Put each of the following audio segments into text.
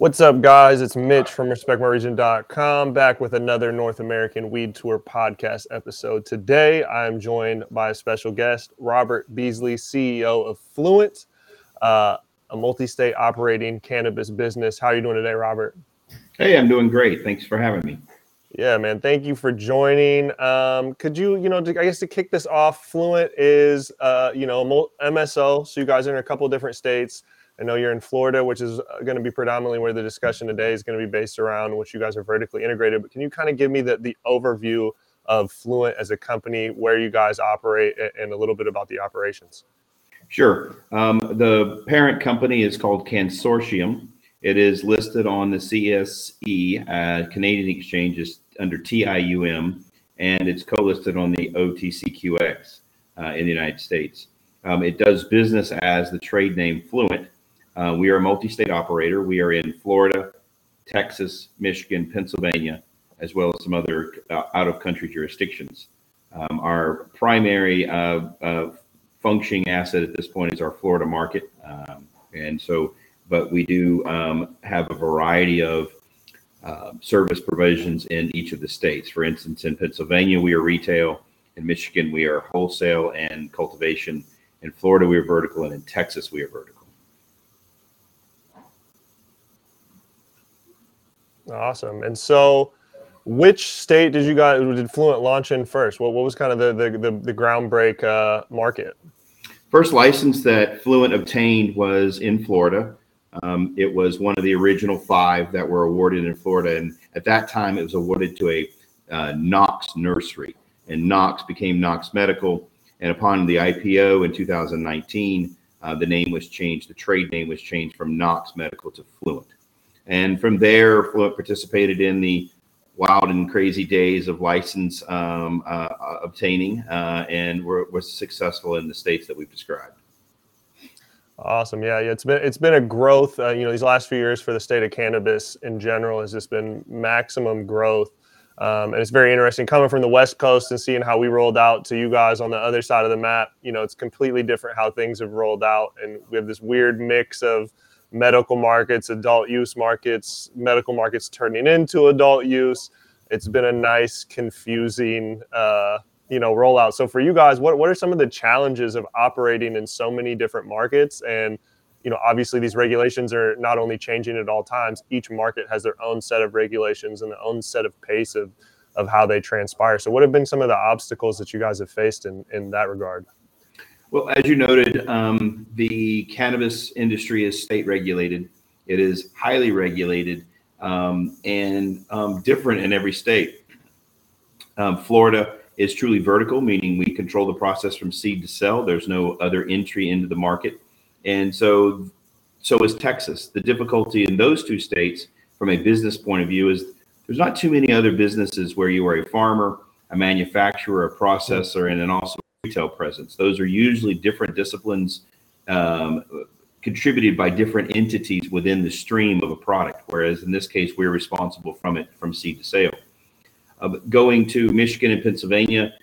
What's up, guys? It's Mitch from RespectMyRegion.com back with another North American Weed Tour podcast episode. Today, I'm joined by a special guest, Robert Beasley, CEO of Fluent, uh, a multi-state operating cannabis business. How are you doing today, Robert? Hey, I'm doing great. Thanks for having me. Yeah, man. Thank you for joining. Um, could you, you know, I guess to kick this off, Fluent is, uh, you know, MSO. So you guys are in a couple different states. I know you're in Florida, which is uh, going to be predominantly where the discussion today is going to be based around, which you guys are vertically integrated. But can you kind of give me the, the overview of Fluent as a company, where you guys operate, and a little bit about the operations? Sure. Um, the parent company is called Consortium. It is listed on the CSE, uh, Canadian Exchanges, under TIUM, and it's co-listed on the OTCQX uh, in the United States. Um, it does business as the trade name Fluent, uh, we are a multi-state operator. We are in Florida, Texas, Michigan, Pennsylvania, as well as some other uh, out-of-country jurisdictions. Um, our primary uh, uh, functioning asset at this point is our Florida market, um, and so, but we do um, have a variety of uh, service provisions in each of the states. For instance, in Pennsylvania, we are retail. In Michigan, we are wholesale and cultivation. In Florida, we are vertical, and in Texas, we are vertical. Awesome. And so, which state did you guys did Fluent launch in first? What what was kind of the the the, the groundbreak uh, market? First license that Fluent obtained was in Florida. Um, it was one of the original five that were awarded in Florida, and at that time, it was awarded to a uh, Knox nursery, and Knox became Knox Medical. And upon the IPO in 2019, uh, the name was changed. The trade name was changed from Knox Medical to Fluent. And from there, Fluent participated in the wild and crazy days of license um, uh, uh obtaining, uh, and we're, we're successful in the states that we've described. Awesome. Yeah, yeah. It's been it's been a growth. Uh, you know, these last few years for the state of cannabis in general has just been maximum growth, um, and it's very interesting coming from the West Coast and seeing how we rolled out to you guys on the other side of the map. You know, it's completely different how things have rolled out, and we have this weird mix of medical markets, adult use markets, medical markets turning into adult use. It's been a nice, confusing, uh, you know, rollout. So for you guys, what what are some of the challenges of operating in so many different markets? And you know, obviously these regulations are not only changing at all times. Each market has their own set of regulations and their own set of pace of of how they transpire. So what have been some of the obstacles that you guys have faced in in that regard? Well, as you noted, um, the cannabis industry is state regulated. It is highly regulated um, and um, different in every state. Um, Florida is truly vertical, meaning we control the process from seed to sell. There's no other entry into the market, and so so is Texas. The difficulty in those two states, from a business point of view, is there's not too many other businesses where you are a farmer, a manufacturer, a processor, and then also retail presence. Those are usually different disciplines um, contributed by different entities within the stream of a product. Whereas in this case, we're responsible from it from seed to sale. Uh, going to Michigan and Pennsylvania,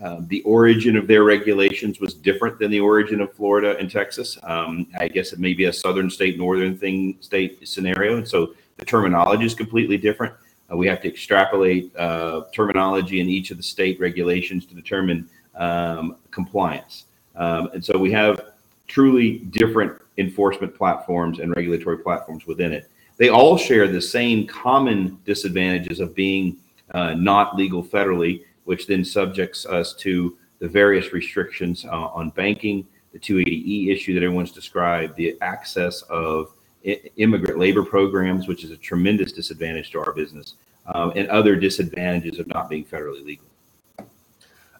uh, the origin of their regulations was different than the origin of Florida and Texas. Um, I guess it may be a southern state, northern thing state scenario, and so the terminology is completely different. Uh, we have to extrapolate uh, terminology in each of the state regulations to determine um, compliance. Um, and so we have truly different enforcement platforms and regulatory platforms within it. They all share the same common disadvantages of being uh, not legal federally, which then subjects us to the various restrictions uh, on banking, the 280E issue that everyone's described, the access of immigrant labor programs, which is a tremendous disadvantage to our business, um, and other disadvantages of not being federally legal.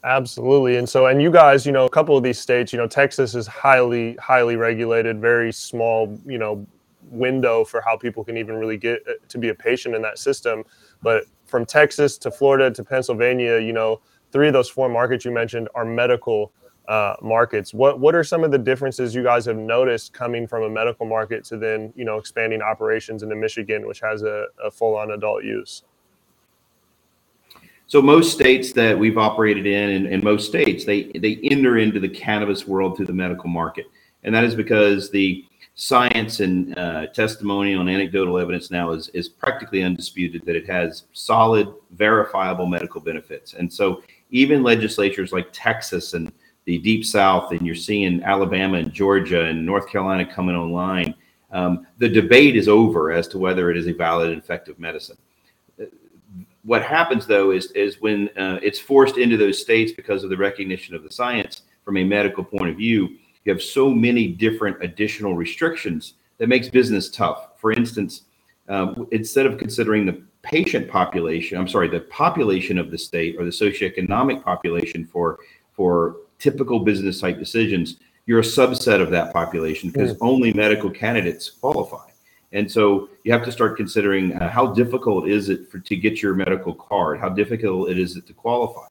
Absolutely. And so, and you guys, you know, a couple of these states, you know, Texas is highly, highly regulated, very small, you know, window for how people can even really get uh, to be a patient in that system. But from Texas to Florida to Pennsylvania, you know, three of those four markets you mentioned are medical uh, markets. What what are some of the differences you guys have noticed coming from a medical market to then, you know, expanding operations into Michigan, which has a, a full on adult use? So most states that we've operated in, and, and most states, they they enter into the cannabis world through the medical market, and that is because the science and uh, testimonial and anecdotal evidence now is, is practically undisputed that it has solid, verifiable medical benefits. And so even legislatures like Texas and the Deep South, and you're seeing Alabama and Georgia and North Carolina coming online, um, the debate is over as to whether it is a valid and effective medicine. What happens though is, is when uh, it's forced into those states because of the recognition of the science from a medical point of view, you have so many different additional restrictions that makes business tough. For instance, um, instead of considering the patient population, I'm sorry, the population of the state or the socioeconomic population for for typical business type decisions, you're a subset of that population because mm. only medical candidates qualify. And so you have to start considering uh, how difficult is it for to get your medical card? How difficult it is it to qualify?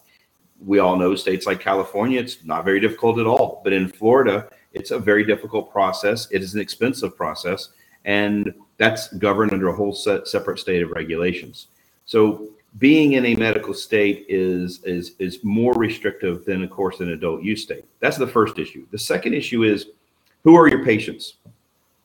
we all know states like California, it's not very difficult at all. But in Florida, it's a very difficult process. It is an expensive process, and that's governed under a whole set, separate state of regulations. So being in a medical state is is is more restrictive than, of course, an adult use state. That's the first issue. The second issue is who are your patients?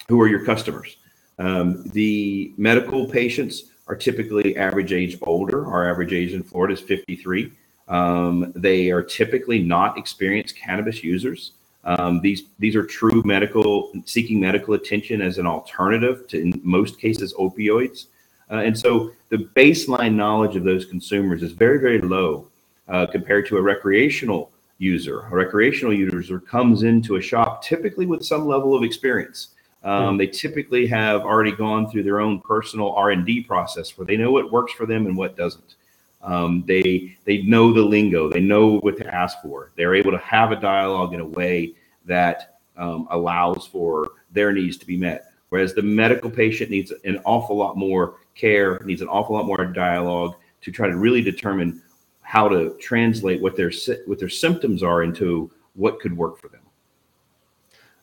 Who are your customers? Um, the medical patients are typically average age older. Our average age in Florida is 53. Um, they are typically not experienced cannabis users. Um, these these are true medical seeking medical attention as an alternative to in most cases opioids, uh, and so the baseline knowledge of those consumers is very very low uh, compared to a recreational user. A recreational user comes into a shop typically with some level of experience. Um, mm. They typically have already gone through their own personal R and D process where they know what works for them and what doesn't. Um, they they know the lingo. They know what to ask for. They're able to have a dialogue in a way that um, allows for their needs to be met. Whereas the medical patient needs an awful lot more care, needs an awful lot more dialogue to try to really determine how to translate what their what their symptoms are into what could work for them.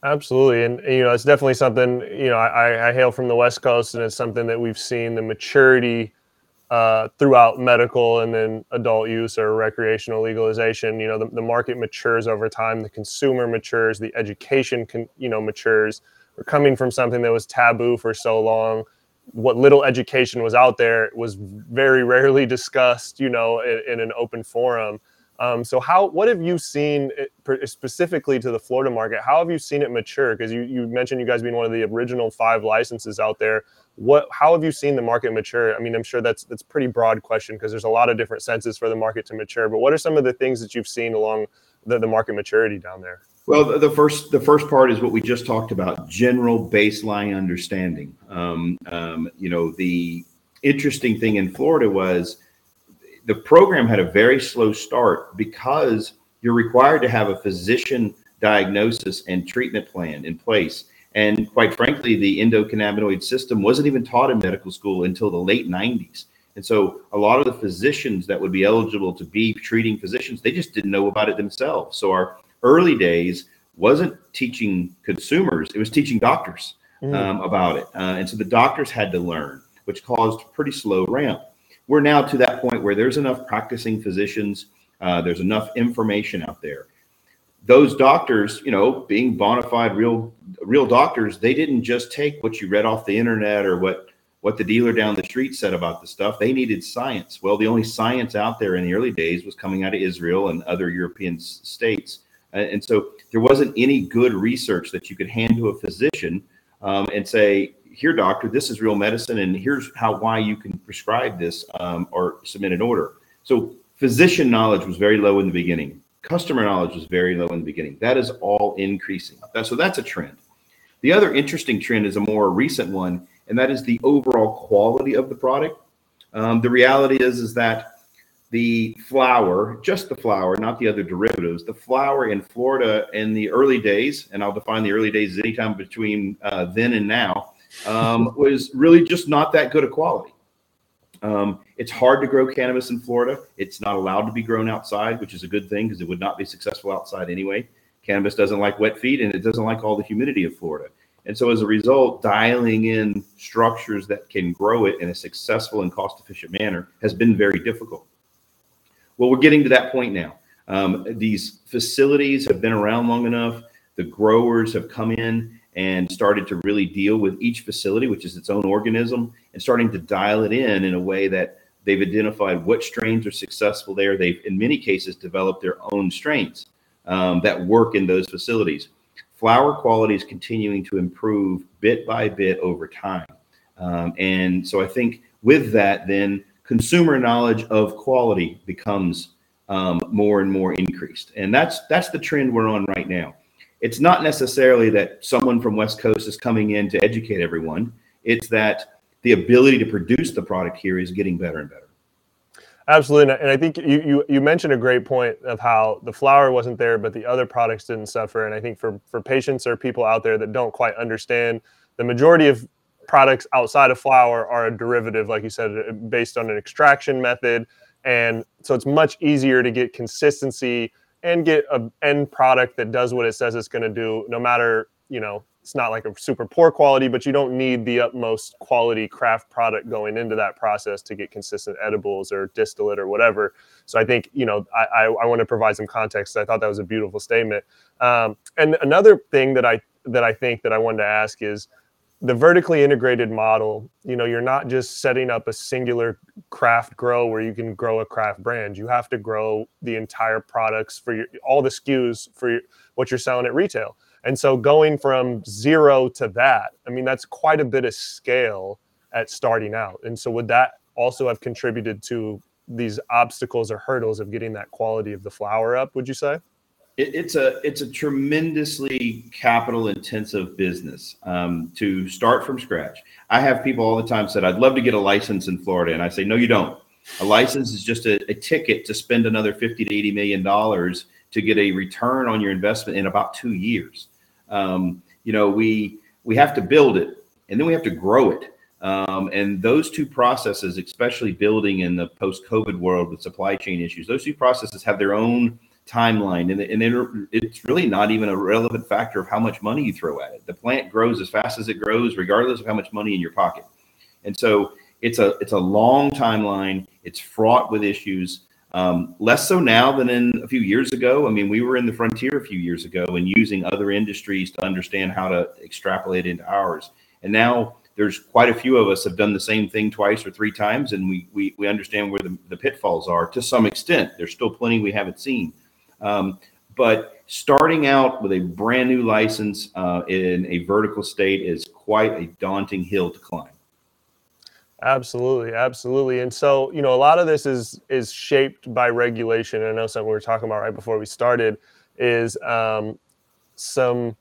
Absolutely, and you know it's definitely something. You know, I, I hail from the West Coast, and it's something that we've seen the maturity uh, throughout medical and then adult use or recreational legalization. You know, the, the market matures over time, the consumer matures, the education can, you know, matures. We're coming from something that was taboo for so long. What little education was out there was very rarely discussed, you know, in, in an open forum. Um, so how what have you seen it, specifically to the Florida market? How have you seen it mature? Because you, you mentioned you guys being one of the original five licenses out there. What how have you seen the market mature? I mean, I'm sure that's that's pretty broad question because there's a lot of different senses for the market to mature. But what are some of the things that you've seen along the, the market maturity down there? Well, the first the first part is what we just talked about: general baseline understanding. Um, um, you know, the interesting thing in Florida was the program had a very slow start because you're required to have a physician diagnosis and treatment plan in place. And quite frankly, the endocannabinoid system wasn't even taught in medical school until the late 90s. And so a lot of the physicians that would be eligible to be treating physicians, they just didn't know about it themselves. So our early days wasn't teaching consumers, it was teaching doctors mm. um, about it. Uh, and so the doctors had to learn, which caused pretty slow ramp we're now to that point where there's enough practicing physicians, uh, there's enough information out there. Those doctors, you know, being bona fide real real doctors, they didn't just take what you read off the internet or what what the dealer down the street said about the stuff. They needed science. Well, the only science out there in the early days was coming out of Israel and other European states, and so there wasn't any good research that you could hand to a physician um, and say, here, doctor, this is real medicine, and here's how why you can prescribe this um, or submit an order. So physician knowledge was very low in the beginning. Customer knowledge was very low in the beginning. That is all increasing. So that's a trend. The other interesting trend is a more recent one, and that is the overall quality of the product. Um, the reality is is that the flower, just the flower, not the other derivatives, the flower in Florida in the early days, and I'll define the early days anytime between uh, then and now, um, was really just not that good a quality. Um, it's hard to grow cannabis in Florida. It's not allowed to be grown outside, which is a good thing because it would not be successful outside anyway. Cannabis doesn't like wet feet and it doesn't like all the humidity of Florida. And so, as a result, dialing in structures that can grow it in a successful and cost efficient manner has been very difficult. Well, we're getting to that point now. Um, these facilities have been around long enough the growers have come in and started to really deal with each facility, which is its own organism, and starting to dial it in in a way that they've identified what strains are successful there. They've, in many cases, developed their own strains um, that work in those facilities. Flower quality is continuing to improve bit by bit over time. Um, and so I think with that, then consumer knowledge of quality becomes um, more and more increased. And that's that's the trend we're on right now. It's not necessarily that someone from West Coast is coming in to educate everyone. It's that the ability to produce the product here is getting better and better. Absolutely, and I think you, you you mentioned a great point of how the flower wasn't there, but the other products didn't suffer. And I think for for patients or people out there that don't quite understand, the majority of products outside of flower are a derivative, like you said, uh, based on an extraction method, and so it's much easier to get consistency and get an end product that does what it says it's going to do, no matter you know it's not like a super poor quality, but you don't need the utmost quality craft product going into that process to get consistent edibles or distillate or whatever. So I think you know I, I, I want to provide some context. I thought that was a beautiful statement. Um, and another thing that I that I think that I wanted to ask is the vertically integrated model. You know, you're not just setting up a singular craft grow where you can grow a craft brand. You have to grow the entire products for your, all the SKUs for your, what you're selling at retail. And so going from zero to that, I mean, that's quite a bit of scale at starting out. And so would that also have contributed to these obstacles or hurdles of getting that quality of the flower up, would you say? It, it's a it's a tremendously capital intensive business um, to start from scratch. I have people all the time said, "I'd love to get a license in Florida," and I say, "No, you don't. A license is just a, a ticket to spend another fifty to eighty million dollars to get a return on your investment in about two years." Um, you know, we we have to build it and then we have to grow it. Um, and those two processes, especially building in the post-COVID world with supply chain issues, those two processes have their own timeline, and, and it's really not even a relevant factor of how much money you throw at it. The plant grows as fast as it grows, regardless of how much money in your pocket. And so it's a it's a long timeline. It's fraught with issues. Um, less so now than in a few years ago. I mean, we were in the frontier a few years ago and using other industries to understand how to extrapolate into ours. And now there's quite a few of us have done the same thing twice or three times, and we we, we understand where the, the pitfalls are to some extent. There's still plenty we haven't seen. Um, but starting out with a brand new license uh, in a vertical state is quite a daunting hill to climb. Absolutely, absolutely. And so, you know, a lot of this is is shaped by regulation. I know something we were talking about right before we started is um, some,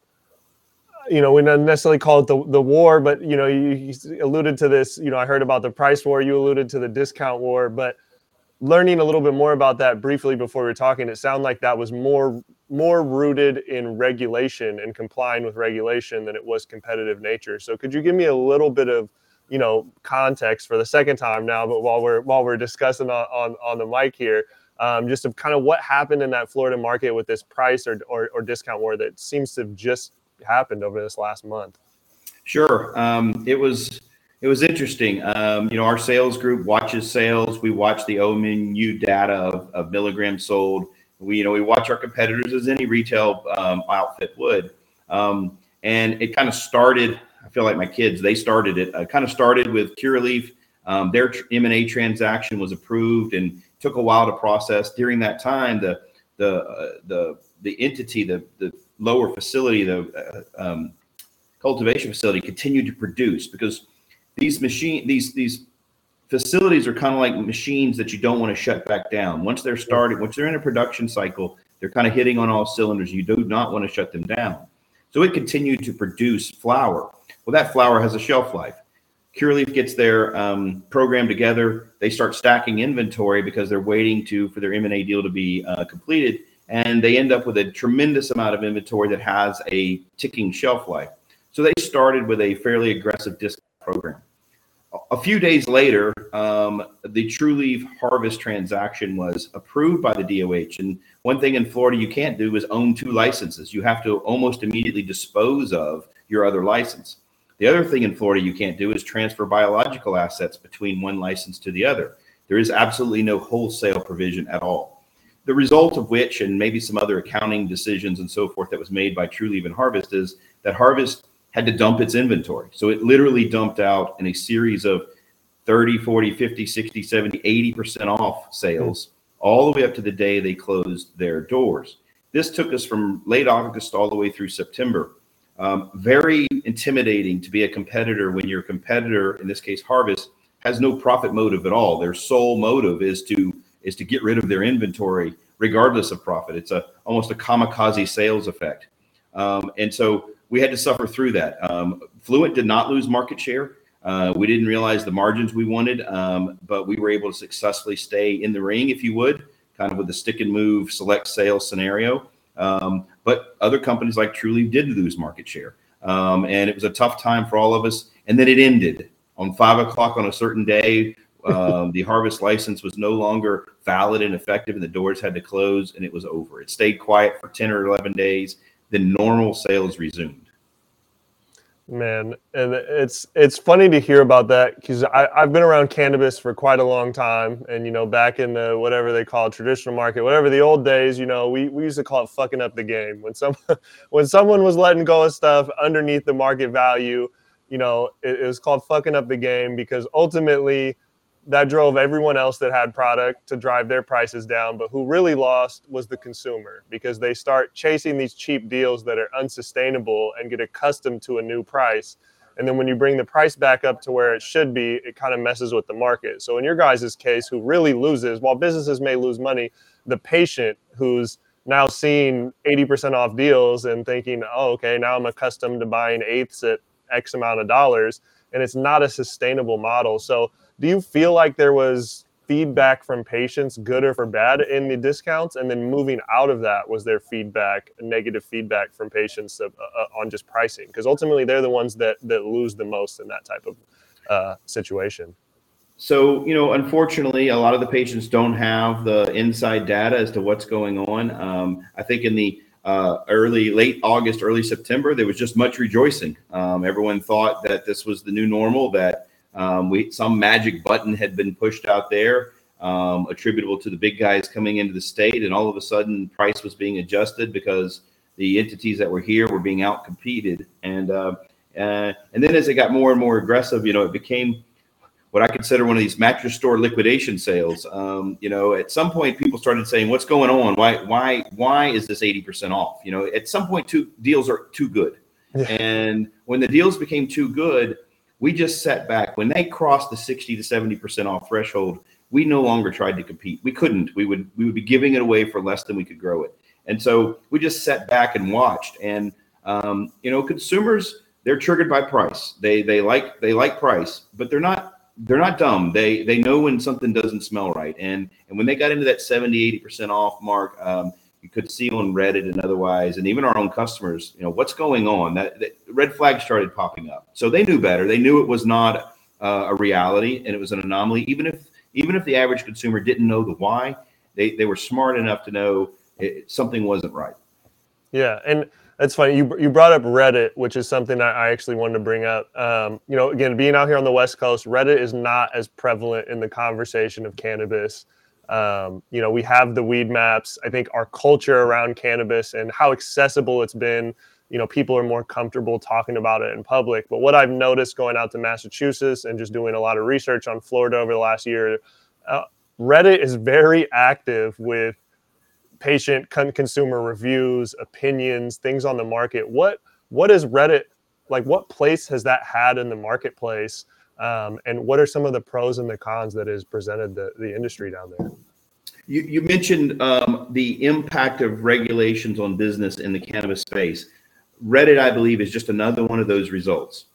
you know, we don't necessarily call it the, the war, but you know, you, you alluded to this. You know, I heard about the price war. You alluded to the discount war, but learning a little bit more about that briefly before we were talking, it sounded like that was more more rooted in regulation and complying with regulation than it was competitive nature. So, could you give me a little bit of you know context for the second time now but while we're while we're discussing on on, on the mic here um, just of kind of what happened in that florida market with this price or, or, or discount war that seems to have just happened over this last month sure um, it was it was interesting um, you know our sales group watches sales we watch the OMMU data of, of milligrams sold we you know we watch our competitors as any retail um, outfit would um, and it kind of started I feel like my kids, they started it. I kind of started with Curaleaf. Um, their M&A transaction was approved and took a while to process. During that time, the the uh, the the entity, the the lower facility, the uh, um, cultivation facility, continued to produce because these machine these these facilities are kind of like machines that you don't want to shut back down. Once they're started, once they're in a production cycle, they're kind of hitting on all cylinders. You do not want to shut them down. So it continued to produce flower. Well, that flower has a shelf life. Curaleaf gets their um, program together. They start stacking inventory because they're waiting to for their M&A deal to be uh, completed, and they end up with a tremendous amount of inventory that has a ticking shelf life. So they started with a fairly aggressive discount program. A few days later, um, the Trulieve harvest transaction was approved by the DOH. And one thing in Florida you can't do is own two licenses. You have to almost immediately dispose of your other license. The other thing in Florida you can't do is transfer biological assets between one license to the other. There is absolutely no wholesale provision at all. the result of which, and maybe some other accounting decisions and so forth that was made by Trulieve and Harvest, is that Harvest had to dump its inventory. So it literally dumped out in a series of 30, 40, 50, 60, 70, 80% off sales, all the way up to the day they closed their doors. This took us from late August all the way through September. Um, very intimidating to be a competitor when your competitor, in this case Harvest, has no profit motive at all. Their sole motive is to is to get rid of their inventory regardless of profit. It's a almost a kamikaze sales effect. Um, and so we had to suffer through that. Um, Fluent did not lose market share. Uh, we didn't realize the margins we wanted, um, but we were able to successfully stay in the ring, if you would, kind of with the stick and move select sales scenario. Um, but other companies like Trulieve did lose market share. Um, and it was a tough time for all of us. And then it ended on five o'clock on a certain day. Um, the harvest license was no longer valid and effective, and the doors had to close, and it was over. It stayed quiet for 10 or 11 days. Then normal sales resumed. Man, and it's it's funny to hear about that because I've been around cannabis for quite a long time, and you know, back in the whatever they call traditional market, whatever the old days, you know, we, we used to call it fucking up the game. When some when someone was letting go of stuff underneath the market value, you know, it, it was called fucking up the game because ultimately that drove everyone else that had product to drive their prices down. But who really lost was the consumer because they start chasing these cheap deals that are unsustainable and get accustomed to a new price. And then when you bring the price back up to where it should be, it kind of messes with the market. So in your guys' case, who really loses, while businesses may lose money, the patient who's now seeing 80% off deals and thinking, oh, okay, now I'm accustomed to buying eighths at X amount of dollars. And it's not a sustainable model. So do you feel like there was feedback from patients, good or for bad, in the discounts? And then moving out of that, was there feedback, negative feedback from patients of, uh, uh on just pricing? Because ultimately, they're the ones that that lose the most in that type of uh, situation. So, you know, unfortunately, a lot of the patients don't have the inside data as to what's going on. Um, I think in the uh, early, late August, early September, there was just much rejoicing. Um, everyone thought that this was the new normal, that um, we some magic button had been pushed out there, um, attributable to the big guys coming into the state, and all of a sudden price was being adjusted because the entities that were here were being outcompeted. And uh, uh, and then as it got more and more aggressive, you know, it became what I consider one of these mattress store liquidation sales. Um, you know, at some point, people started saying, "What's going on? Why, why, why is this eighty percent off?" You know, at some point, two deals are too good, yeah. and when the deals became too good, we just set back when they crossed the 60 to 70% off threshold. We no longer tried to compete. We couldn't. We would we would be giving it away for less than we could grow it. And so we just sat back and watched. And um, you know, consumers they're triggered by price. They they like they like price, but they're not they're not dumb. They they know when something doesn't smell right. And and when they got into that 70 80% off mark, um, you could see on Reddit and otherwise, and even our own customers, you know, what's going on? That, that red flags started popping up. So they knew better. They knew it was not uh, a reality and it was an anomaly. Even if even if the average consumer didn't know the why, they they were smart enough to know it, something wasn't right. Yeah, and that's funny. You you brought up Reddit, which is something I, actually wanted to bring up. Um, you know, again, being out here on the West Coast, Reddit is not as prevalent in the conversation of cannabis um, you know, we have the Weedmaps. I think our culture around cannabis and how accessible it's been, you know, people are more comfortable talking about it in public. But what I've noticed going out to Massachusetts and just doing a lot of research on Florida over the last year, uh, Reddit is very active with patient con- consumer reviews, opinions, things on the market. What what is Reddit like? What place has that had in the marketplace? Um, and what are some of the pros and the cons that has presented the, the industry down there? You, you mentioned um, the impact of regulations on business in the cannabis space. Reddit, I believe, is just another one of those results.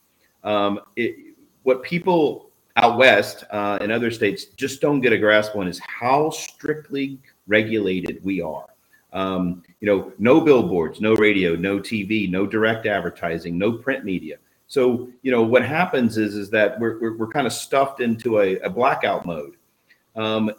Um, it, what people out west uh, in other states just don't get a grasp on is how strictly regulated we are. Um, you know, no billboards, no radio, no TV, no direct advertising, no print media. So, you know, what happens is is that we're we're, we're kind of stuffed into a, a blackout mode. Um,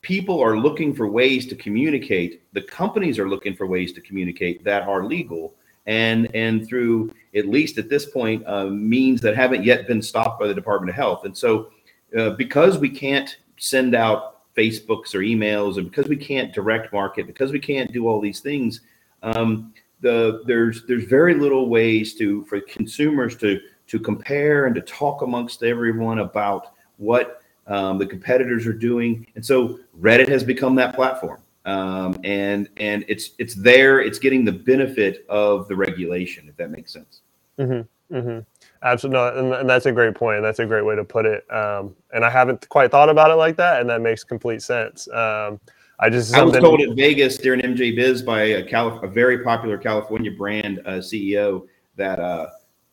people are looking for ways to communicate. The companies are looking for ways to communicate that are legal and and through at least at this point uh, means that haven't yet been stopped by the Department of Health. And so, uh, because we can't send out Facebooks or emails, and because we can't direct market, because we can't do all these things, um, the there's there's very little ways to for consumers to to compare and to talk amongst everyone about what um, the competitors are doing, and so Reddit has become that platform. Um, and and it's it's there. It's getting the benefit of the regulation, if that makes sense. Mm-hmm, mm-hmm. Absolutely, and, and, that's a great point. That's a great way to put it. Um, and I haven't quite thought about it like that, and that makes complete sense. Um, I just I was told at Vegas during MJ Biz by a, Calif- a very popular California brand uh, CEO that uh,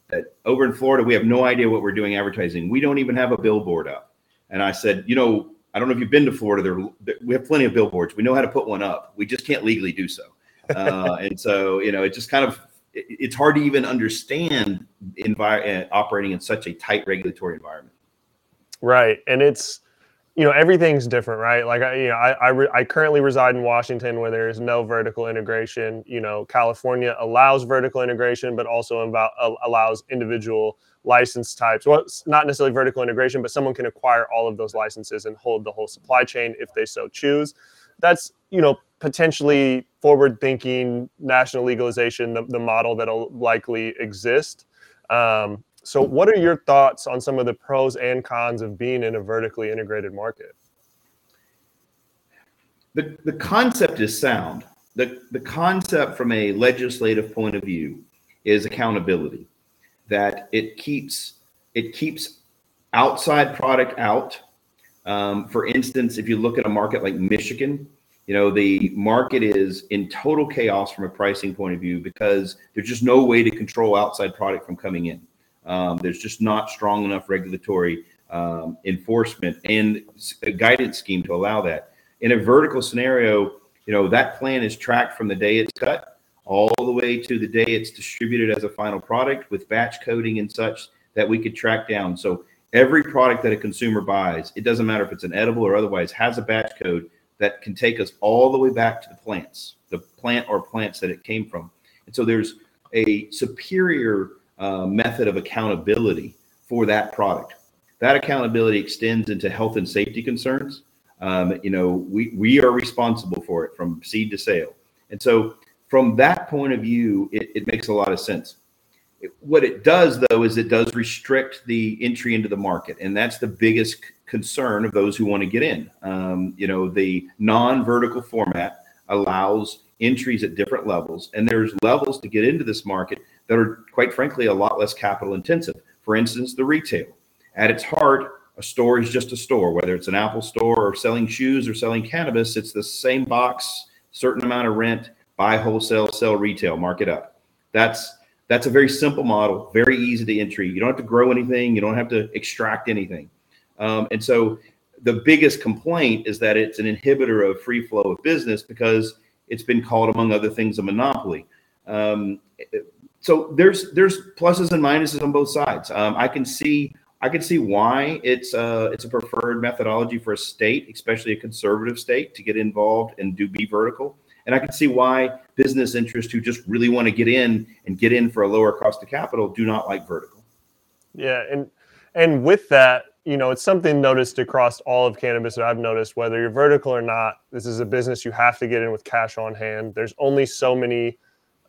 that over in Florida we have no idea what we're doing advertising. We don't even have a billboard up. And I said, you know, I don't know if you've been to Florida. There, we have plenty of billboards. We know how to put one up. We just can't legally do so. Uh, and so, you know, it just kind of it's hard to even understand envi- uh, operating in such a tight regulatory environment. Right, and it's you know everything's different, right? Like I, you know, I I, re- I currently reside in Washington where there is no vertical integration. You know, California allows vertical integration, but also about, allows individual license types. Well, not necessarily vertical integration, but someone can acquire all of those licenses and hold the whole supply chain if they so choose. That's you know potentially forward thinking national legalization, the, the model that'll likely exist. Um, so, what are your thoughts on some of the pros and cons of being in a vertically integrated market? The, the concept is sound. The, the concept from a legislative point of view is accountability that it keeps it keeps outside product out um, for instance if you look at a market like michigan you know the market is in total chaos from a pricing point of view because there's just no way to control outside product from coming in um, there's just not strong enough regulatory um, enforcement and a guidance scheme to allow that in a vertical scenario you know that plan is tracked from the day it's cut all the way to the day it's distributed as a final product with batch coding and such that we could track down so every product that a consumer buys it doesn't matter if it's an edible or otherwise has a batch code that can take us all the way back to the plants, the plant or plants that it came from. And so there's a superior uh, method of accountability for that product. That accountability extends into health and safety concerns. Um, you know, we, we are responsible for it from seed to sale. And so from that point of view, it, it makes a lot of sense. It, what it does, though, is it does restrict the entry into the market. And that's the biggest concern of those who want to get in. Um, you know, the non-vertical format allows entries at different levels, and there's levels to get into this market that are, quite frankly, a lot less capital intensive. For instance, the retail. At its heart, a store is just a store, whether it's an Apple store or selling shoes or selling cannabis. It's the same box, certain amount of rent, buy wholesale, sell retail, mark it up. That's that's a very simple model, very easy to entry. You don't have to grow anything, you don't have to extract anything. Um, and so the biggest complaint is that it's an inhibitor of free flow of business because it's been called, among other things, a monopoly. Um, so there's there's pluses and minuses on both sides. Um, I can see I can see why it's uh, it's a preferred methodology for a state, especially a conservative state, to get involved and do be vertical. And I can see why business interests who just really want to get in and get in for a lower cost of capital do not like vertical. Yeah, and and with that, you know, it's something noticed across all of cannabis that I've noticed, whether you're vertical or not, this is a business you have to get in with cash on hand. There's only so many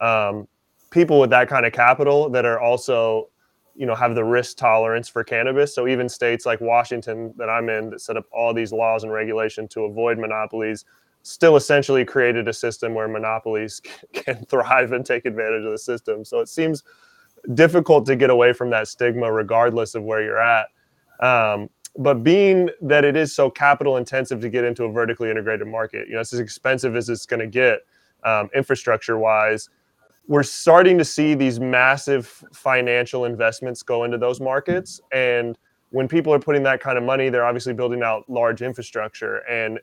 um, people with that kind of capital that are also, you know, have the risk tolerance for cannabis. So even states like Washington that I'm in that set up all these laws and regulation to avoid monopolies still essentially created a system where monopolies can thrive and take advantage of the system. So it seems difficult to get away from that stigma regardless of where you're at. Um, but being that it is so capital intensive to get into a vertically integrated market, you know, it's as expensive as it's going to get um, infrastructure wise. We're starting to see these massive financial investments go into those markets. And when people are putting that kind of money, they're obviously building out large infrastructure. And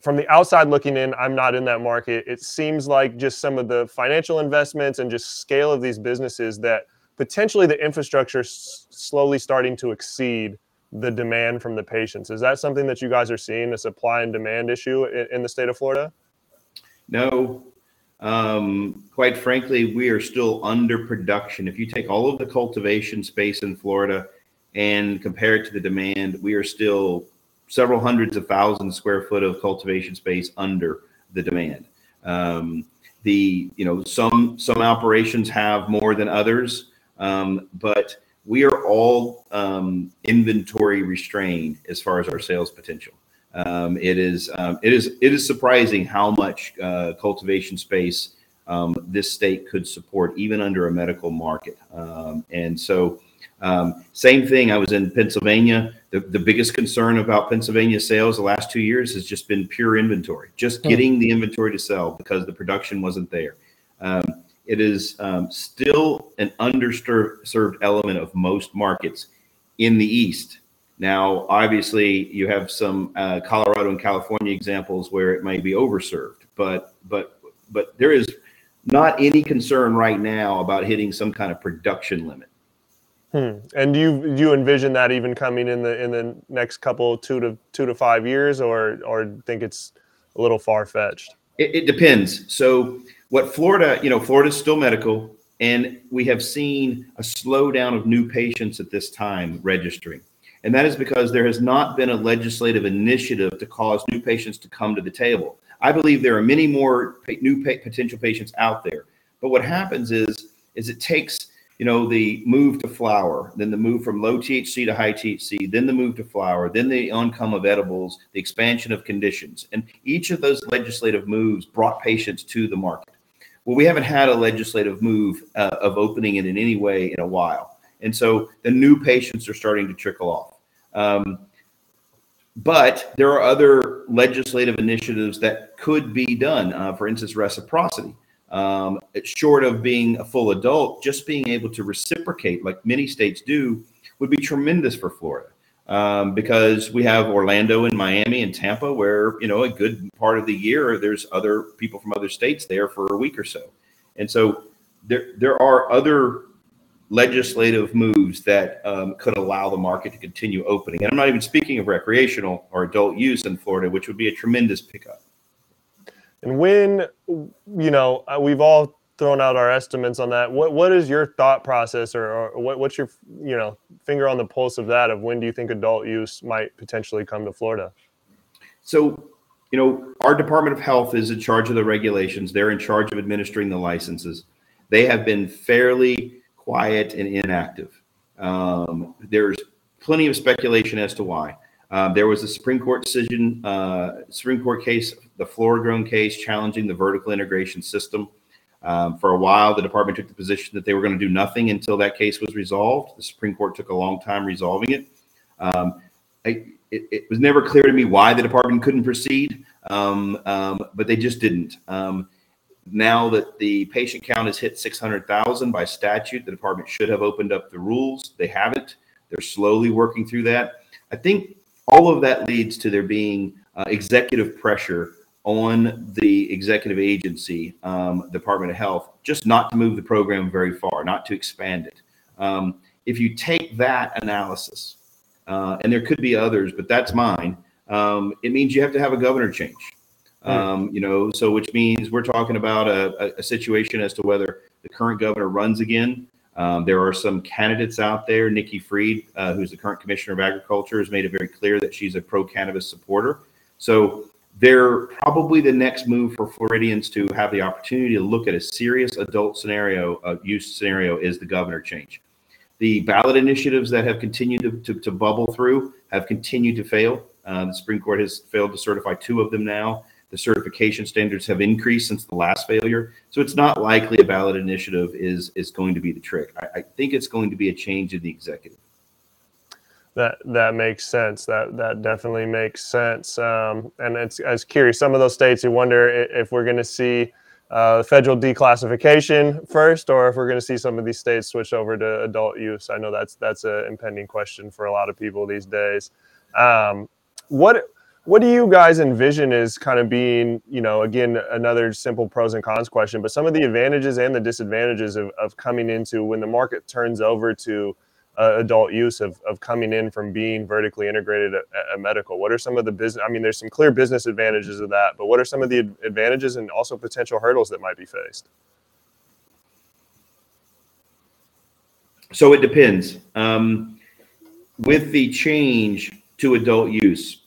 from the outside looking in, I'm not in that market. It seems like just some of the financial investments and just scale of these businesses that potentially the infrastructure s- slowly starting to exceed the demand from the patients. Is that something that you guys are seeing, a supply and demand issue in, in the state of Florida? No. Um, quite frankly, we are still under production. If you take all of the cultivation space in Florida and compare it to the demand, we are still several hundreds of thousand square foot of cultivation space under the demand. Um, the you know some some operations have more than others, um, but we are all um, inventory restrained as far as our sales potential. Um, it is um, it is it is surprising how much uh, cultivation space um, this state could support, even under a medical market. Um, and so, um, same thing. I was in Pennsylvania. The, the biggest concern about Pennsylvania sales the last two years has just been pure inventory, just hmm. getting the inventory to sell because the production wasn't there. Um, it is still an underserved element of most markets in the East now, obviously, you have some uh, Colorado and California examples where it may be overserved, but but but there is not any concern right now about hitting some kind of production limit. Hmm. And do you do you envision that even coming in the in the next couple two to two to five years, or or think it's a little far fetched? It, it depends. So, what Florida, you know, Florida is still medical, and we have seen a slowdown of new patients at this time registering. And that is because there has not been a legislative initiative to cause new patients to come to the table. I believe there are many more new potential patients out there. But what happens is, is it takes, you know, the move to flower, then the move from low THC to high THC, then the move to flower, then the oncome of edibles, the expansion of conditions. And each of those legislative moves brought patients to the market. Well, we haven't had a legislative move uh, of opening it in any way in a while. And so the new patients are starting to trickle off. Um, but there are other legislative initiatives that could be done. Uh, for instance, reciprocity. Um, short of being a full adult, just being able to reciprocate, like many states do, would be tremendous for Florida. Um, because we have Orlando and Miami and Tampa, where you know a good part of the year there's other people from other states there for a week or so, and so there there are other legislative moves that um, could allow the market to continue opening. And I'm not even speaking of recreational or adult use in Florida, which would be a tremendous pickup. And when, you know, uh, we've all thrown out our estimates on that. What what is your thought process, or, or what, what's your you know finger on the pulse of that? Of when do you think adult use might potentially come to Florida? So, you know, our Department of Health is in charge of the regulations. They're in charge of administering the licenses. They have been fairly quiet and inactive. Um, there's plenty of speculation as to why. Um, there was a Supreme Court decision, uh, Supreme Court case, the Florigrown case, challenging the vertical integration system. Um, for a while, the department took the position that they were going to do nothing until that case was resolved. The Supreme Court took a long time resolving it. Um, I, it, it, was never clear to me why the department couldn't proceed, um, um, but they just didn't. Now that the patient count has hit 600,000 by statute, the department should have opened up the rules. They haven't. They're slowly working through that. I think all of that leads to there being uh, executive pressure on the executive agency, um, Department of Health, just not to move the program very far, not to expand it. Um, if you take that analysis, uh, and there could be others, but that's mine, um, it means you have to have a governor change. Um, you know, so which means we're talking about a, a, situation as to whether the current governor runs again. Um, there are some candidates out there. Nikki Fried, uh, who's the current commissioner of agriculture, has made it very clear that she's a pro cannabis supporter. So they're probably the next move for Floridians to have the opportunity to look at a serious adult scenario, uh, use scenario, is the governor change. The ballot initiatives that have continued to, to, to bubble through have continued to fail. Uh, the Supreme Court has failed to certify two of them now. The certification standards have increased since the last failure. So it's not likely a ballot initiative is, is going to be the trick. I, I think it's going to be a change in the executive. That that makes sense. That that definitely makes sense. Um, and it's I was curious. Some of those states, you wonder if we're going to see uh, federal declassification first, or if we're going to see some of these states switch over to adult use. I know that's that's an impending question for a lot of people these days. Um, what what do you guys envision as kind of being, you know, again, another simple pros and cons question, but some of the advantages and the disadvantages of, of coming into when the market turns over to uh, adult use of, of coming in from being vertically integrated at, at, medical? What are some of the business? I mean, there's some clear business advantages of that, but what are some of the advantages and also potential hurdles that might be faced? So it depends. Um, with the change to adult use,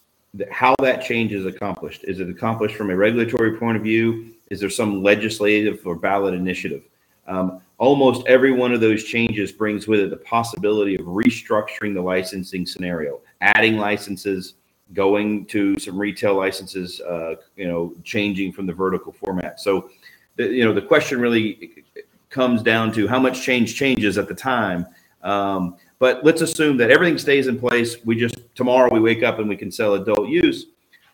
how that change is accomplished. Is it accomplished from a regulatory point of view? Is there some legislative or ballot initiative? Um, almost every one of those changes brings with it the possibility of restructuring the licensing scenario, adding licenses, going to some retail licenses, uh, you know, changing from the vertical format. So, the, you know, the question really comes down to how much change changes at the time. Um, but let's assume that everything stays in place. We just tomorrow we wake up and we can sell adult use.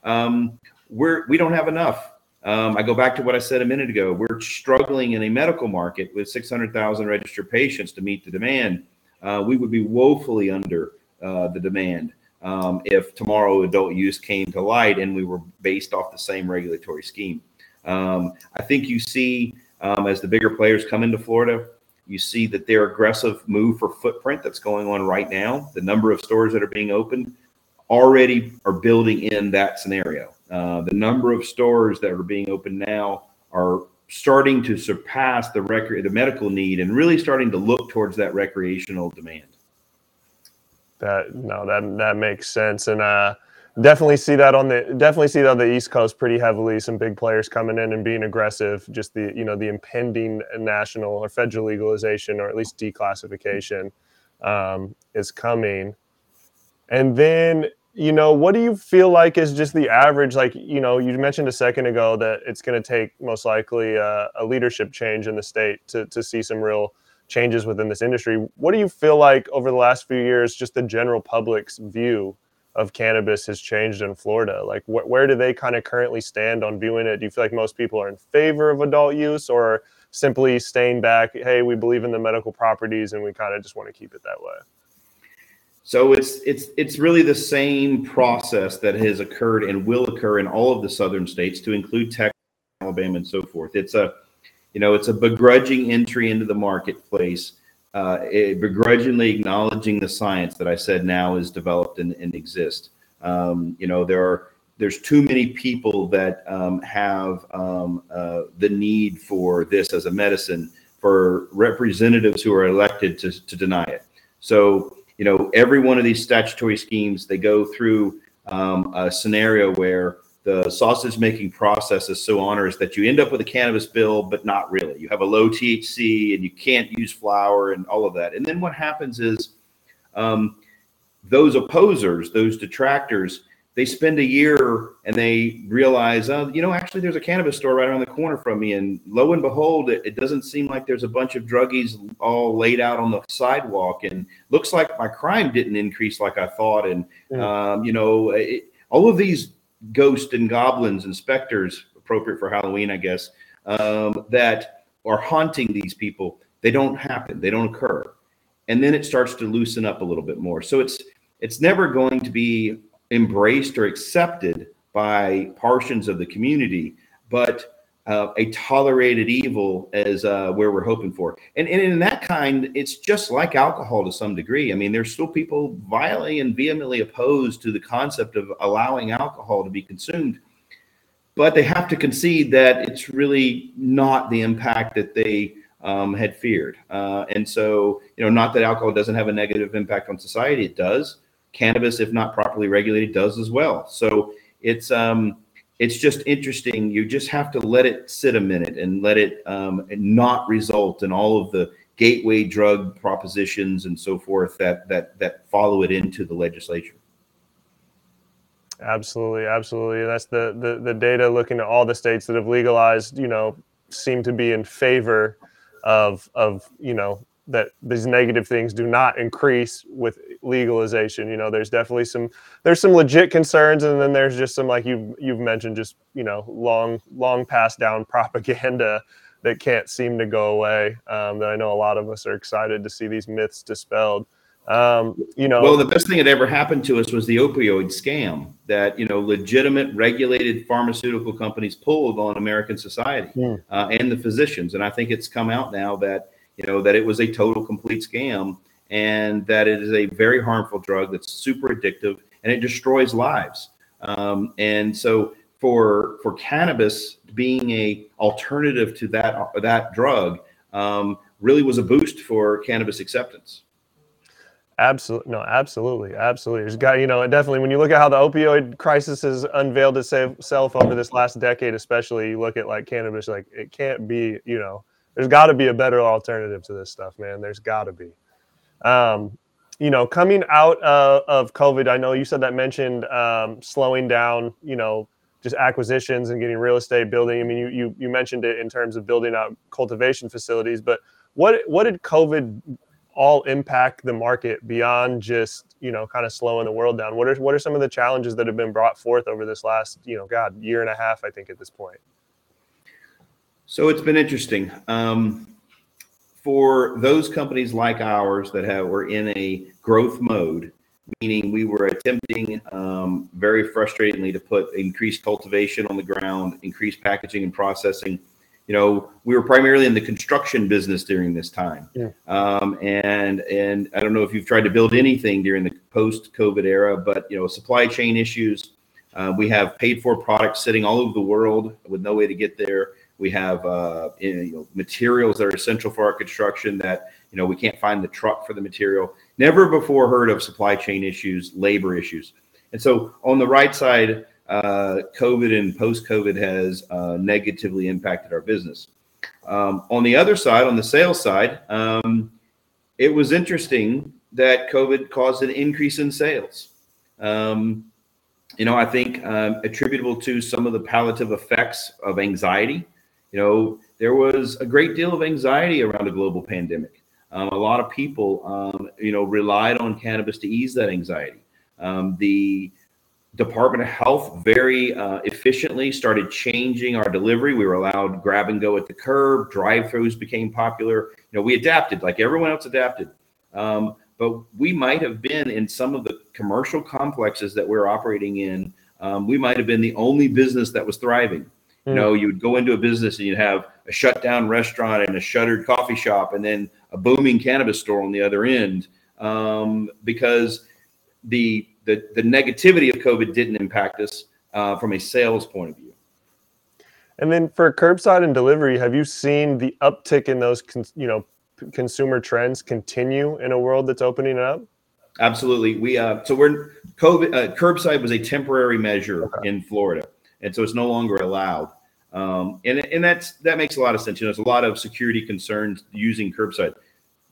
Um, we're we don't have enough. Um, I go back to what I said a minute ago. We're struggling in a medical market with 600,000 registered patients to meet the demand. Uh, we would be woefully under uh, the demand um, if tomorrow adult use came to light and we were based off the same regulatory scheme. Um, I think you see um, as the bigger players come into Florida, you see that their aggressive move for footprint that's going on right now, the number of stores that are being opened already are building in that scenario. Uh, the number of stores that are being opened now are starting to surpass the record, the medical need and really starting to look towards that recreational demand. That no, that that makes sense, and uh, definitely see that on the definitely see that on the East Coast pretty heavily. Some big players coming in and being aggressive. Just the you know the impending national or federal legalization or at least declassification um, is coming, and then you know what do you feel like is just the average like you know you mentioned a second ago that it's going to take most likely uh, a leadership change in the state to, to see some real changes within this industry what do you feel like over the last few years just the general public's view of cannabis has changed in Florida? Like, wh- where do they kind of currently stand on viewing it? Do you feel like most people are in favor of adult use or simply staying back? Hey, we believe in the medical properties and we kind of just want to keep it that way. So it's it's it's really the same process that has occurred and will occur in all of the southern states, to include Texas, Alabama, and so forth. It's a you know it's a begrudging entry into the marketplace uh, it, begrudgingly acknowledging the science that I said now is developed and, and exists. Um, you know, there are there's too many people that um, have um, uh, the need for this as a medicine for representatives who are elected to, to deny it. So, you know, every one of these statutory schemes, they go through um, a scenario where the sausage making process is so onerous that you end up with a cannabis bill, but not really. You have a low THC and you can't use flower and all of that. And then what happens is um, those opposers, those detractors, they spend a year and they realize, oh, you know, actually there's a cannabis store right around the corner from me. And lo and behold, it, it doesn't seem like there's a bunch of druggies all laid out on the sidewalk. And looks like my crime didn't increase like I thought. And, um, you know, it, all of these ghosts and goblins and specters, appropriate for Halloween, I guess, um, that are haunting these people. They don't happen. They don't occur, and then it starts to loosen up a little bit more. So it's it's never going to be embraced or accepted by portions of the community, but uh, a tolerated evil as uh, where we're hoping for. And, and in that kind, it's just like alcohol to some degree. I mean, there's still people violently and vehemently opposed to the concept of allowing alcohol to be consumed, but they have to concede that it's really not the impact that they um, had feared. Uh, and so, you know, not that alcohol doesn't have a negative impact on society, it does. Cannabis, if not properly regulated, does as well. So it's um, it's just interesting. You just have to let it sit a minute and let it um, not result in all of the gateway drug propositions and so forth that that that follow it into the legislature. Absolutely, absolutely. That's the, the the data looking at all the states that have legalized. You know, seem to be in favor of of you know that these negative things do not increase with legalization. You know, there's definitely some there's some legit concerns, and then there's just some like you've you've mentioned, just you know, long long passed down propaganda that can't seem to go away. Um, that I know a lot of us are excited to see these myths dispelled. Um, you know, well, the best thing that ever happened to us was the opioid scam that you know legitimate regulated pharmaceutical companies pulled on American society yeah. uh, and the physicians, and I think it's come out now that you know that it was a total complete scam and that it is a very harmful drug that's super addictive and it destroys lives. Um, and so for for cannabis being a alternative to that that drug um, really was a boost for cannabis acceptance. Absolutely, no, absolutely, absolutely. There's got you know definitely when you look at how the opioid crisis has unveiled itself over this last decade, especially you look at like cannabis, like it can't be you know there's got to be a better alternative to this stuff, man. There's got to be. Um, you know, coming out uh, of COVID, I know you said that mentioned um, slowing down, you know, just acquisitions and getting real estate building. I mean, you, you you mentioned it in terms of building out cultivation facilities, but what what did COVID all impact the market beyond just you know kind of slowing the world down? What are what are some of the challenges that have been brought forth over this last you know God year and a half? I think at this point. So it's been interesting. Um, for those companies like ours that have were in a growth mode, meaning we were attempting um, very frustratingly to put increased cultivation on the ground, increased packaging and processing. You know, we were primarily in the construction business during this time, yeah. um, and and I don't know if you've tried to build anything during the post-COVID era, but you know, supply chain issues. Uh, we have paid for products sitting all over the world with no way to get there. We have uh, you know, materials that are essential for our construction that you know we can't find the truck for the material. Never before heard of supply chain issues, labor issues, and so on the right side, uh, COVID and post-COVID has uh, negatively impacted our business. Um, on the other side, on the sales side, um, it was interesting that COVID caused an increase in sales. Um, you know, I think um, attributable to some of the palliative effects of anxiety you know, there was a great deal of anxiety around a global pandemic. Um, a lot of people, um, you know, relied on cannabis to ease that anxiety. Um, the Department of Health very uh, efficiently started changing our delivery. We were allowed grab and go at the curb. Drive-throughs became popular. You know, we adapted like everyone else adapted. Um, but we might have been in some of the commercial complexes that we're operating in. Um, we might have been the only business that was thriving. You know, you would go into a business and you'd have a shut down restaurant and a shuttered coffee shop, and then a booming cannabis store on the other end, um, because the, the the negativity of COVID didn't impact us uh, from a sales point of view. And then for curbside and delivery, have you seen the uptick in those, you know, consumer trends continue in a world that's opening up? Absolutely. We uh, so we're COVID uh, curbside was a temporary measure okay. in Florida and so it's no longer allowed. Um, and and that's that makes a lot of sense. You know, there's a lot of security concerns using curbside,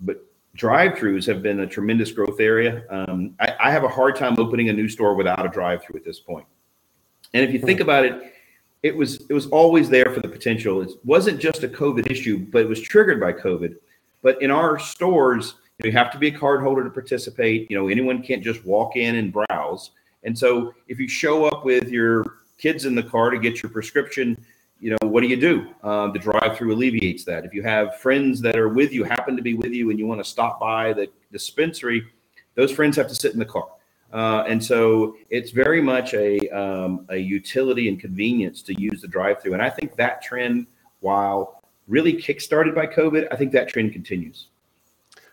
but drive-throughs have been a tremendous growth area. Um, I, I, have a hard time opening a new store without a drive-through at this point. And if you think about it, it was it was always there for the potential. It wasn't just a COVID issue, but it was triggered by COVID. But in our stores, you, know, you have to be a card holder to participate. You know, anyone can't just walk in and browse. And so if you show up with your kids in the car to get your prescription, you know, what do you do? Uh, the drive-through alleviates that. If you have friends that are with you, happen to be with you, and you want to stop by the dispensary, those friends have to sit in the car. Uh, and so it's very much a, um, a utility and convenience to use the drive-through. And I think that trend, while really kickstarted by COVID, I think that trend continues.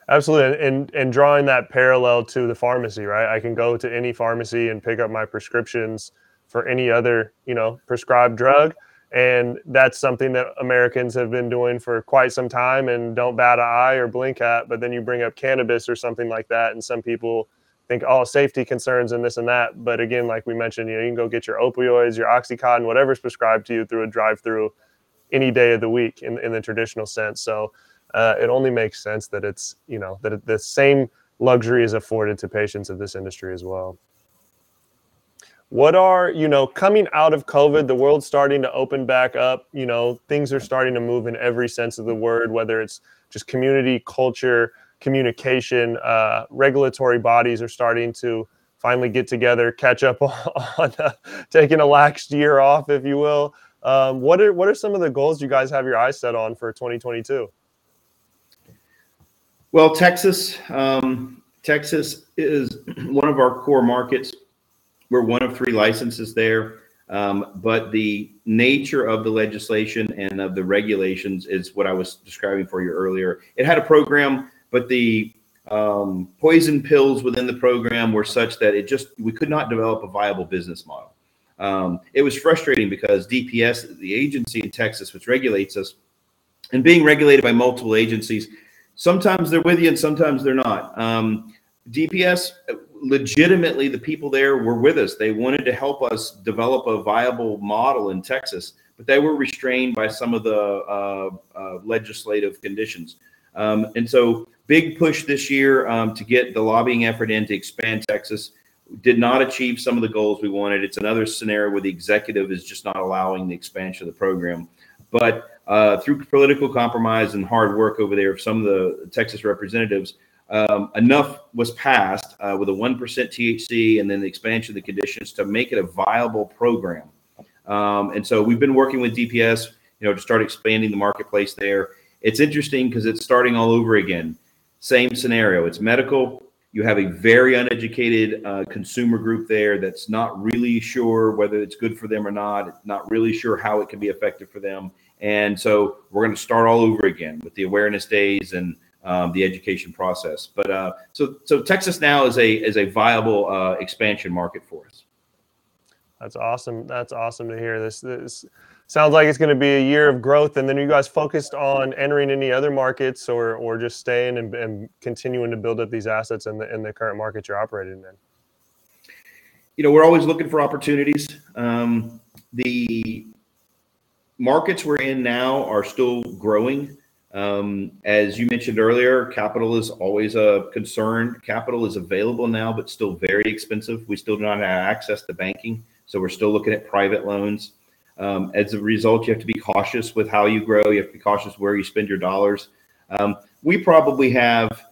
Absolutely, and and drawing that parallel to the pharmacy, right? I can go to any pharmacy and pick up my prescriptions for any other you know prescribed drug and that's something that americans have been doing for quite some time and don't bat an eye or blink at but then you bring up cannabis or something like that and some people think oh safety concerns and this and that. But again like we mentioned you know you can go get your opioids your oxycontin whatever's prescribed to you through a drive through any day of the week in, in the traditional sense. So uh, it only makes sense that it's you know that the same luxury is afforded to patients of this industry as well what are you know coming out of covid the world's starting to open back up. You know things are starting to move in every sense of the word whether it's just community culture communication uh, regulatory bodies are starting to finally get together catch up on, uh, taking a lax year off if you will. Um, what are what are some of the goals you guys have your eyes set on for 2022 well texas um, texas is one of our core markets we're one of three licenses there. Um, but the nature of the legislation and of the regulations is what I was describing for you earlier. It had a program, but the um, poison pills within the program were such that it just we could not develop a viable business model. Um, it was frustrating because DPS, the agency in Texas which regulates us, and being regulated by multiple agencies, sometimes they're with you and sometimes they're not. Um, DPS, legitimately, the people there were with us. They wanted to help us develop a viable model in Texas, but they were restrained by some of the uh, uh, legislative conditions. Um, and so, big push this year um, to get the lobbying effort in to expand Texas. Did not achieve some of the goals we wanted. It's another scenario where the executive is just not allowing the expansion of the program. But uh, through political compromise and hard work over there of some of the Texas representatives, um, enough was passed uh, with a 1% THC and then the expansion of the conditions to make it a viable program. Um, and so we've been working with DPS, you know, to start expanding the marketplace there. It's interesting because it's starting all over again. Same scenario. It's medical. You have a very uneducated uh, consumer group there that's not really sure whether it's good for them or not. Not really sure how it can be effective for them. And so we're going to start all over again with the awareness days and um, the education process. But uh, so so Texas now is a is a viable uh, expansion market for us. That's awesome. That's awesome to hear. This this sounds like it's going to be a year of growth. And then you guys focused on entering any other markets or or just staying and, and continuing to build up these assets in the in the current market you're operating in. You know, we're always looking for opportunities. Um, the markets we're in now are still growing. Um, as you mentioned earlier, capital is always a concern. Capital is available now, but still very expensive. We still do not have access to banking, so we're still looking at private loans. Um, as a result, you have to be cautious with how you grow. You have to be cautious where you spend your dollars. Um, we probably have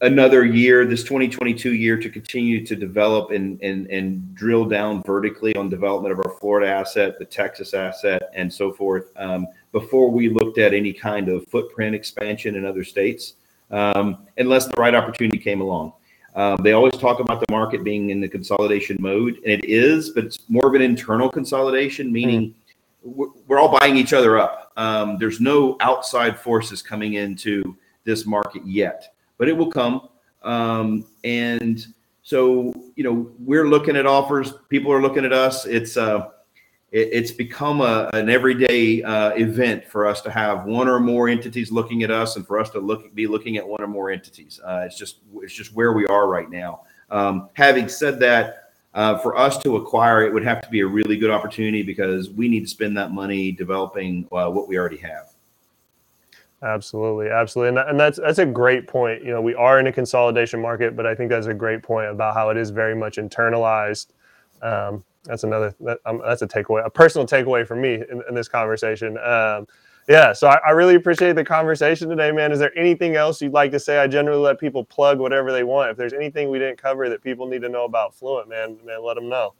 another year, this 2022 year, to continue to develop and, and, and drill down vertically on development of our Florida asset, the Texas asset, and so forth. Um, before we looked at any kind of footprint expansion in other states, um, unless the right opportunity came along. Um, they always talk about the market being in the consolidation mode, and it is, but it's more of an internal consolidation, meaning mm. we're all buying each other up. Um, there's no outside forces coming into this market yet, but it will come. Um, and so, you know, we're looking at offers. People are looking at us. It's uh, it, it's become a, an everyday uh, event for us to have one or more entities looking at us and for us to look be looking at one or more entities. Uh, it's just it's just where we are right now. Um, having said that, uh, for us to acquire it would have to be a really good opportunity because we need to spend that money developing uh, what we already have. Absolutely, absolutely, and, that, and that's that's a great point. You know, we are in a consolidation market, but I think that's a great point about how it is very much internalized. Um, that's another that, um, that's a takeaway a personal takeaway for me in, in this conversation. Um, yeah so I, I, really appreciate the conversation today man. Is there anything else you'd like to say? I generally let people plug whatever they want. If there's anything we didn't cover that people need to know about fluent man man let them know.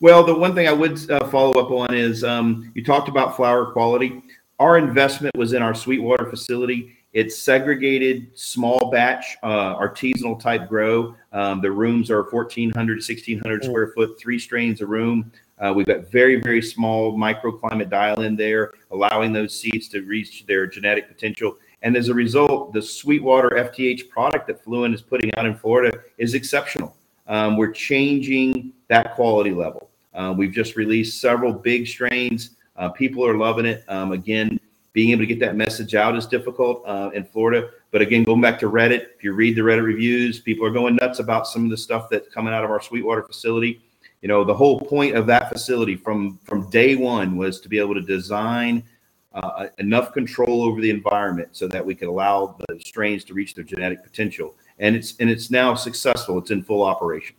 Well the one thing i would uh, follow up on is um, you talked about flower quality. Our investment was in our sweetwater facility. It's segregated small batch uh, artisanal type grow um, the rooms are 1,400 to 1,600 mm. square foot, three strains a room. Uh, we've got very, very small microclimate dial in there, allowing those seeds to reach their genetic potential. And as a result, the Sweetwater FTH product that Fluent is putting out in Florida is exceptional. Um, we're changing that quality level. Uh, we've just released several big strains. Uh, people are loving it. Um, again, being able to get that message out is difficult uh, in Florida. But again, going back to Reddit, if you read the Reddit reviews, people are going nuts about some of the stuff that's coming out of our Sweetwater facility. You know, the whole point of that facility from from day one was to be able to design uh, enough control over the environment so that we could allow the strains to reach their genetic potential. And it's and it's now successful. It's in full operation.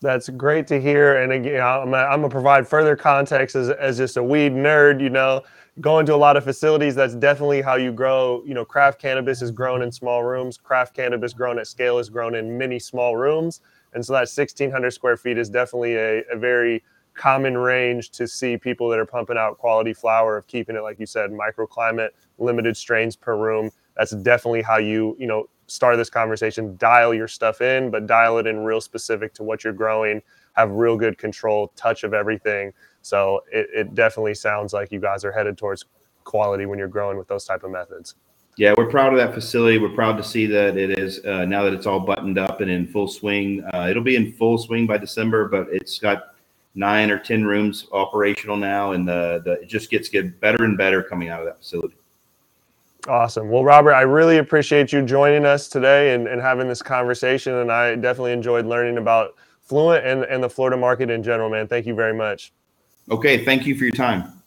That's great to hear. And again, I'm, I'm gonna provide further context as, as just a weed nerd. You know, going to a lot of facilities that's definitely how you grow. You know craft cannabis is grown in small rooms. Craft cannabis grown at scale is grown in many small rooms. And so that 1600 square feet is definitely a, a very common range to see people that are pumping out quality flower of keeping it like you said microclimate limited strains per room. That's definitely how you you know start this conversation. Dial your stuff in but dial it in real specific to what you're growing. Have real good control touch of everything so it, it definitely sounds like you guys are headed towards quality when you're growing with those type of methods. Yeah, we're proud of that facility. We're proud to see that it is uh, now that it's all buttoned up and in full swing. Uh, it'll be in full swing by December, but it's got nine or ten rooms operational now, and the, the it just gets get better and better coming out of that facility. Awesome. Well, Robert, I really appreciate you joining us today and, and having this conversation. And I definitely enjoyed learning about Fluent and, and the Florida market in general, man. Thank you very much. Okay. Thank you for your time.